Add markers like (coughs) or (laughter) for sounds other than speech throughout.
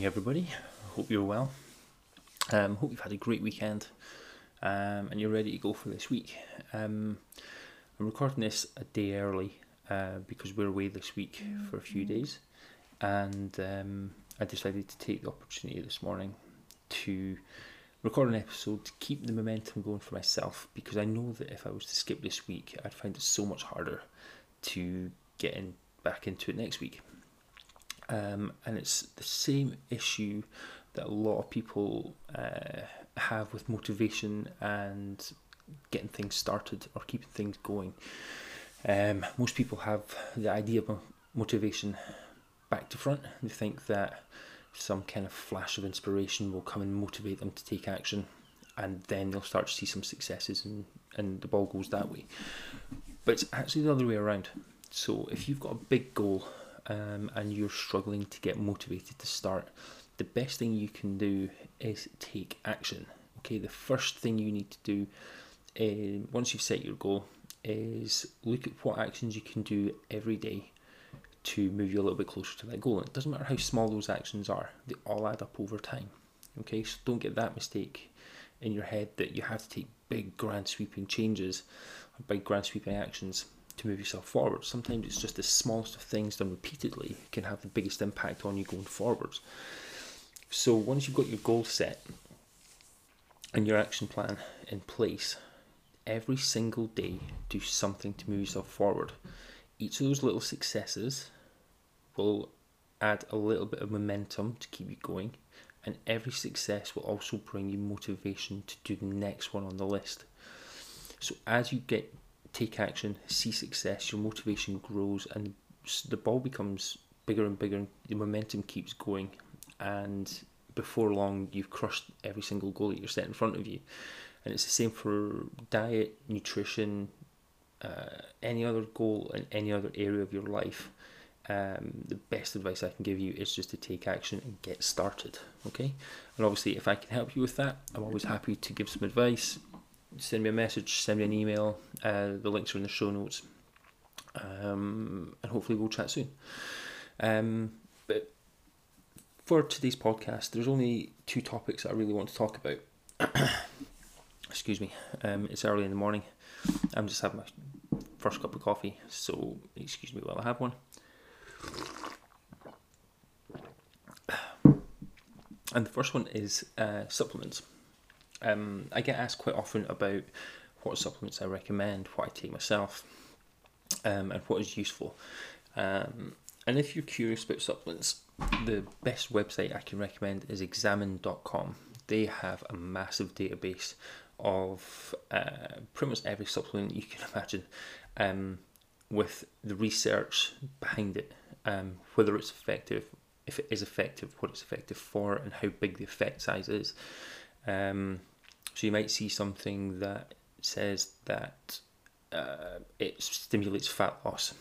morning, everybody. Hope you're well. Um, hope you've had a great weekend um, and you're ready to go for this week. Um, I'm recording this a day early uh, because we're away this week for a few days, and um, I decided to take the opportunity this morning to record an episode to keep the momentum going for myself because I know that if I was to skip this week, I'd find it so much harder to get in, back into it next week. Um, and it's the same issue that a lot of people uh, have with motivation and getting things started or keeping things going. Um, most people have the idea of motivation back to front. They think that some kind of flash of inspiration will come and motivate them to take action, and then they'll start to see some successes, and, and the ball goes that way. But it's actually the other way around. So if you've got a big goal um, and you're struggling to get motivated to start, the best thing you can do is take action. Okay, the first thing you need to do uh, once you've set your goal is look at what actions you can do every day to move you a little bit closer to that goal. And it doesn't matter how small those actions are, they all add up over time. Okay, so don't get that mistake in your head that you have to take big, grand, sweeping changes, big, grand, sweeping actions to move yourself forward. Sometimes it's just the smallest of things done repeatedly can have the biggest impact on you going forwards. So once you've got your goal set and your action plan in place, every single day do something to move yourself forward. Each of those little successes will add a little bit of momentum to keep you going, and every success will also bring you motivation to do the next one on the list. So as you get take action, see success, your motivation grows, and the ball becomes bigger and bigger. The momentum keeps going, and before long, you've crushed every single goal that you're set in front of you. And it's the same for diet, nutrition, uh, any other goal in any other area of your life. Um, the best advice I can give you is just to take action and get started. Okay, and obviously, if I can help you with that, I'm always happy to give some advice send me a message, send me an email. Uh, the links are in the show notes. Um, and hopefully we'll chat soon. Um, but for today's podcast, there's only two topics that I really want to talk about. (coughs) Excuse me. Um, it's early in the morning. I'm just having my first cup of coffee, so excuse me while I have one. And the first one is uh, supplements. Um, I get asked quite often about what supplements I recommend, what I take myself, um, and what is useful. Um, and if you're curious about supplements, the best website I can recommend is examine.com. They have a massive database of uh, pretty much every supplement you can (laughs) imagine um, with the research behind it, um, whether it's effective, if it is effective, what it's effective for, and how big the effect size is. Um, so you might see something that says that uh, it stimulates fat loss.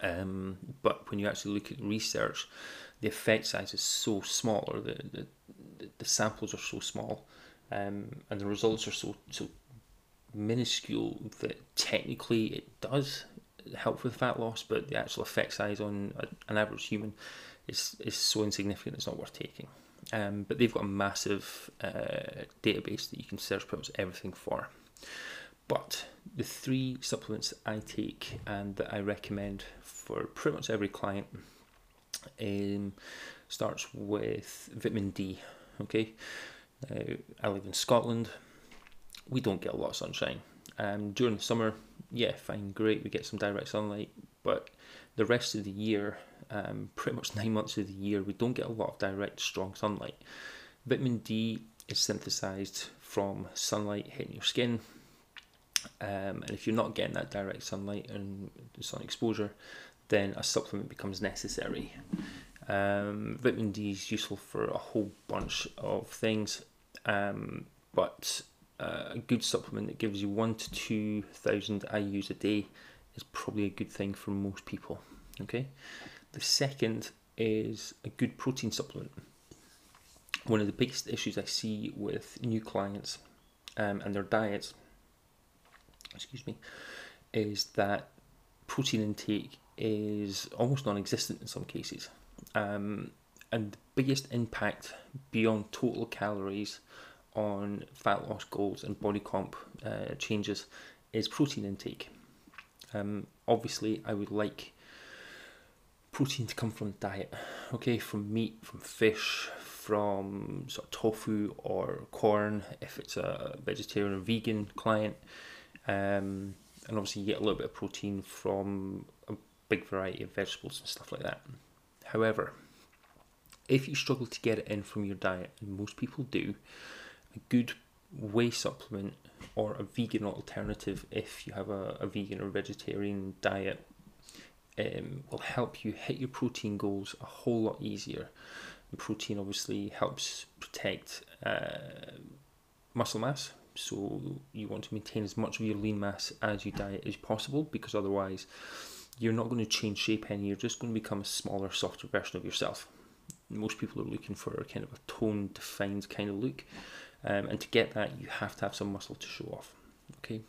Um, but when you actually look at research, the effect size is so small, or the, the, the samples are so small, um, and the results are so so minuscule that technically it does help with fat loss, but the actual effect size on a, an average human is is so insignificant it's not worth taking. Um, but they've got a massive uh, database that you can search pretty much everything for. But the three supplements I take and that I recommend for pretty much every client um, starts with vitamin D. Okay, now I live in Scotland. We don't get a lot of sunshine. Um, during the summer, yeah, fine, great, we get some direct sunlight, but the rest of the year, um, pretty much nine months of the year, we don't get a lot of direct, strong sunlight. Vitamin D is synthesized from sunlight hitting your skin. Um, and if you're not getting that direct sunlight and sun exposure, then a supplement becomes necessary. Um, vitamin D is useful for a whole bunch of things, um, but uh, a good supplement that gives you one to two thousand IU's a day is probably a good thing for most people. Okay. The second is a good protein supplement. One of the biggest issues I see with new clients um, and their diets, excuse me, is that protein intake is almost non-existent in some cases. Um, and the biggest impact beyond total calories on fat loss goals and body comp uh, changes is protein intake. Um, obviously, I would like protein to come from diet, okay, from meat, from fish, from sort of tofu or Quorn if it's a vegetarian or vegan client. Um, and obviously, you get a little bit of protein from a big variety of vegetables and stuff like that. However, if you struggle to get it in from your diet, and most people do, a good whey supplement or a vegan alternative if you have a, a vegan or vegetarian diet um, will help you hit your protein goals a whole lot easier. And protein obviously helps protect uh, muscle mass, so you want to maintain as much of your lean mass as you diet as possible because otherwise you're not going to change shape any, you're just going to become a smaller, softer version of yourself. Most people are looking for a kind of a tone defined kind of look. Um, and to get that, you have to have some muscle to show off. Okay.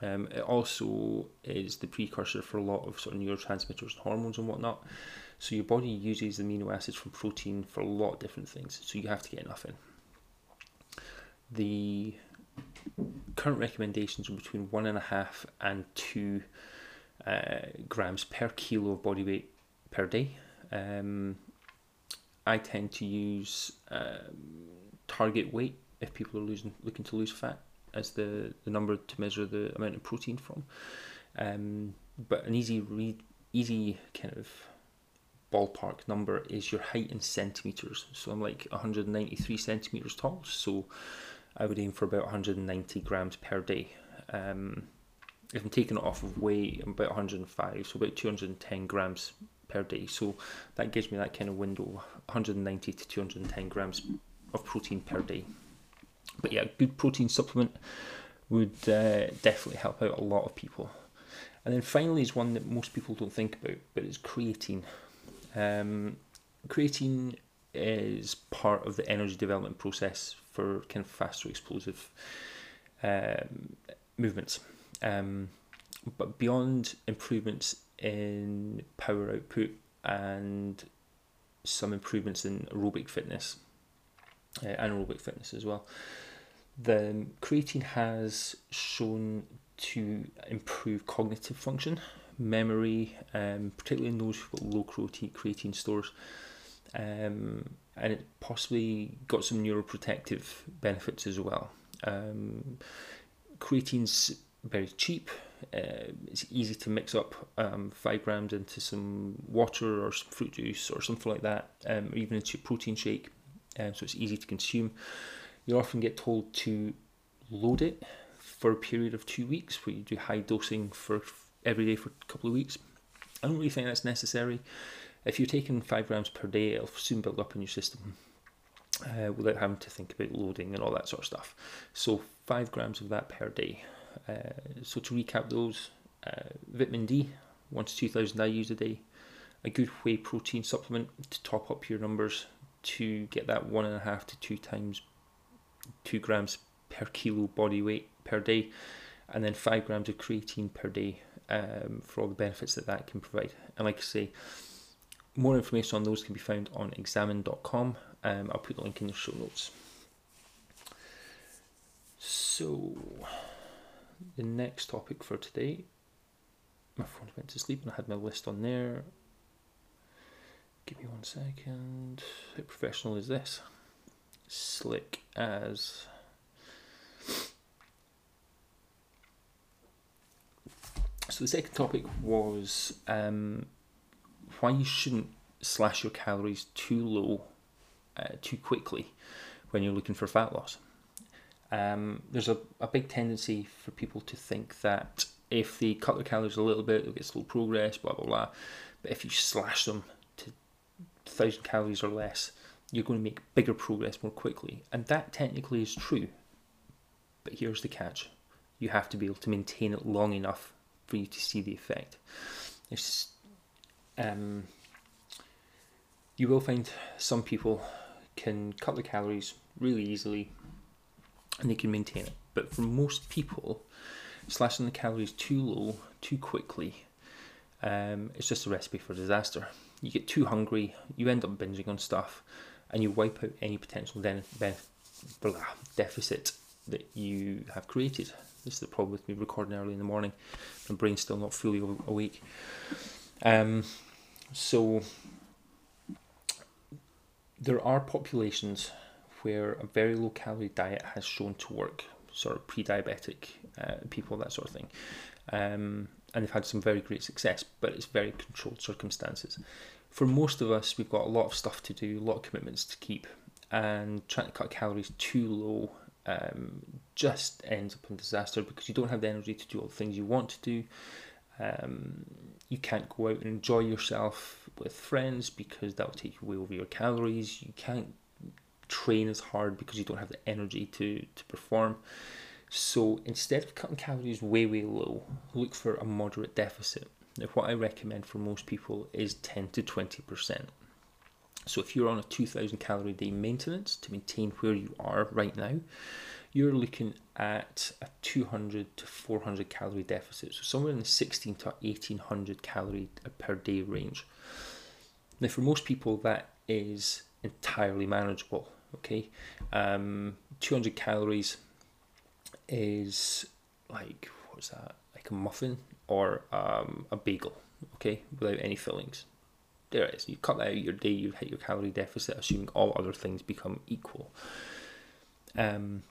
Um, it also is the precursor for a lot of sort of neurotransmitters and hormones and whatnot. So your body uses amino acids from protein for a lot of different things. So you have to get enough in. The current recommendations are between one and a half and two uh, grams per kilo of body weight per day. Um, I tend to use um, target weight if people are losing looking to lose fat as the, the number to measure the amount of protein from. Um, but an easy read, easy kind of ballpark number is your height in centimeters. So I'm like 193 centimeters tall. So I would aim for about 190 grams per day. Um, if I'm taking it off of weight, I'm about 105, so about 210 grams per day. So that gives me that kind of window, 190 to 210 grams of protein per day. But yeah, a good protein supplement would uh, definitely help out a lot of people. And then finally is one that most people don't think about, but it's creatine. Um, creatine is part of the energy development process for kind of faster explosive um, movements. Um, but beyond improvements in power output and some improvements in aerobic fitness, uh, anaerobic fitness as well, the creatine has shown to improve cognitive function, memory, um, particularly in those who've got low creatine stores. Um, and it possibly got some neuroprotective benefits as well. Um, creatine's very cheap. Uh, it's easy to mix up um, five grams into some water or some fruit juice or something like that, um, or even into a protein shake. Um, so it's easy to consume you often get told to load it for a period of two weeks where you do high dosing for every day for a couple of weeks. I don't really think that's necessary. If you're taking five grams per day, it'll soon build up in your system uh, without having to think about loading and all that sort of stuff. So, five grams of that per day. Uh, so, to recap those uh, vitamin D, one to 2,000 IUs a day, a good whey protein supplement to top up your numbers to get that one and a half to two times two grams per kilo body weight per day, and then five grams of creatine per day um, for all the benefits that that can provide. And like I say, more information on those can be found on examine.com. Um, I'll put the link in the show notes. So, the next topic for today, my phone went to sleep and I had my list on there. Give me one second. How professional is this? Slick as so the second topic was um, why you shouldn't slash your calories too low uh, too quickly when you're looking for fat loss. Um, there's a, a big tendency for people to think that if they cut their calories a little bit they'll get slow progress blah blah blah. But if you slash them to 1000 calories or less you're going to make bigger progress more quickly. And that technically is true. But here's the catch you have to be able to maintain it long enough for you to see the effect. It's, um, you will find some people can cut the calories really easily and they can maintain it. But for most people, slashing the calories too low, too quickly, um, it's just a recipe for disaster. You get too hungry, you end up binging on stuff, and you wipe out any potential de- blah, deficit that you have created. This is the problem with me recording early in the morning. My brain's still not fully awake. Um, so there are populations where a very low calorie diet has shown to work, sort of pre diabetic uh, people, that sort of thing. Um, and they've had some very great success, but it's very controlled circumstances. For most of us, we've got a lot of stuff to do, a lot of commitments to keep, and trying to cut calories too low um, just ends up in disaster because you don't have the energy to do all the things you want to do. Um, you can't go out and enjoy yourself with friends because that will take you way over your calories. You can't train as hard because you don't have the energy to, to perform. So instead of cutting calories way, way low, look for a moderate deficit. Now, what I recommend for most people is 10 to 20%. So if you're on a 2000 calorie day maintenance to maintain where you are right now, you're looking at a 200 to 400 calorie deficit. So somewhere in the 16 to 1800 calorie per day range. Now, for most people, that is entirely manageable. Okay, um, 200 calories is like what's that? Like a muffin or um, a bagel. Okay, without any fillings there it is. You cut that out your day, you've hit your calorie deficit, assuming all other things become equal. Um,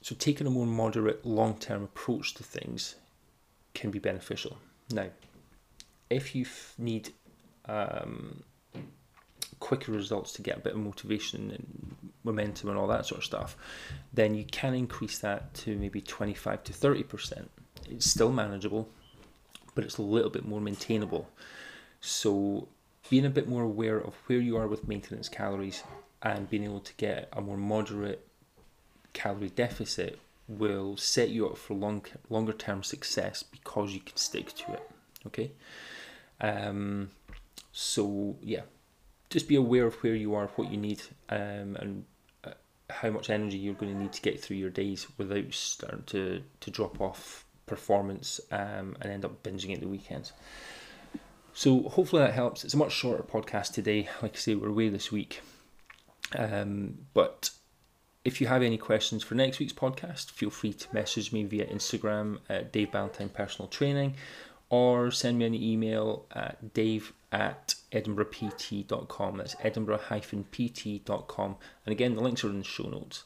so taking a more moderate, long-term approach to things can be beneficial. Now, if you need um, quicker results to get a bit of motivation and momentum and all that sort of stuff, then you can increase that to maybe 25 to 30%. It's still manageable, but it's a little bit more maintainable. So being a bit more aware of where you are with maintenance calories and being able to get a more moderate calorie deficit will set you up for long longer term success because you can stick to it okay um, so yeah just be aware of where you are what you need um, and uh, how much energy you're going to need to get through your days without starting to, to drop off performance um, and end up binging at the weekends so hopefully that helps. It's a much shorter podcast today. Like I say, we're away this week. Um, but if you have any questions for next week's podcast, feel free to message me via Instagram at Dave Ballantyne Personal Training or send me an email at dave at edinburghpt.com. That's edinburgh-pt.com. And again, the links are in the show notes.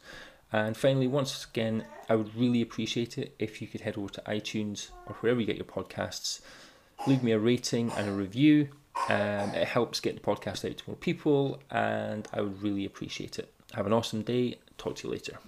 And finally, once again, I would really appreciate it if you could head over to iTunes or wherever you get your podcasts leave me a rating and a review. Um, it helps get the podcast out to more people, and I would really appreciate it. Have an awesome day. Talk to you later.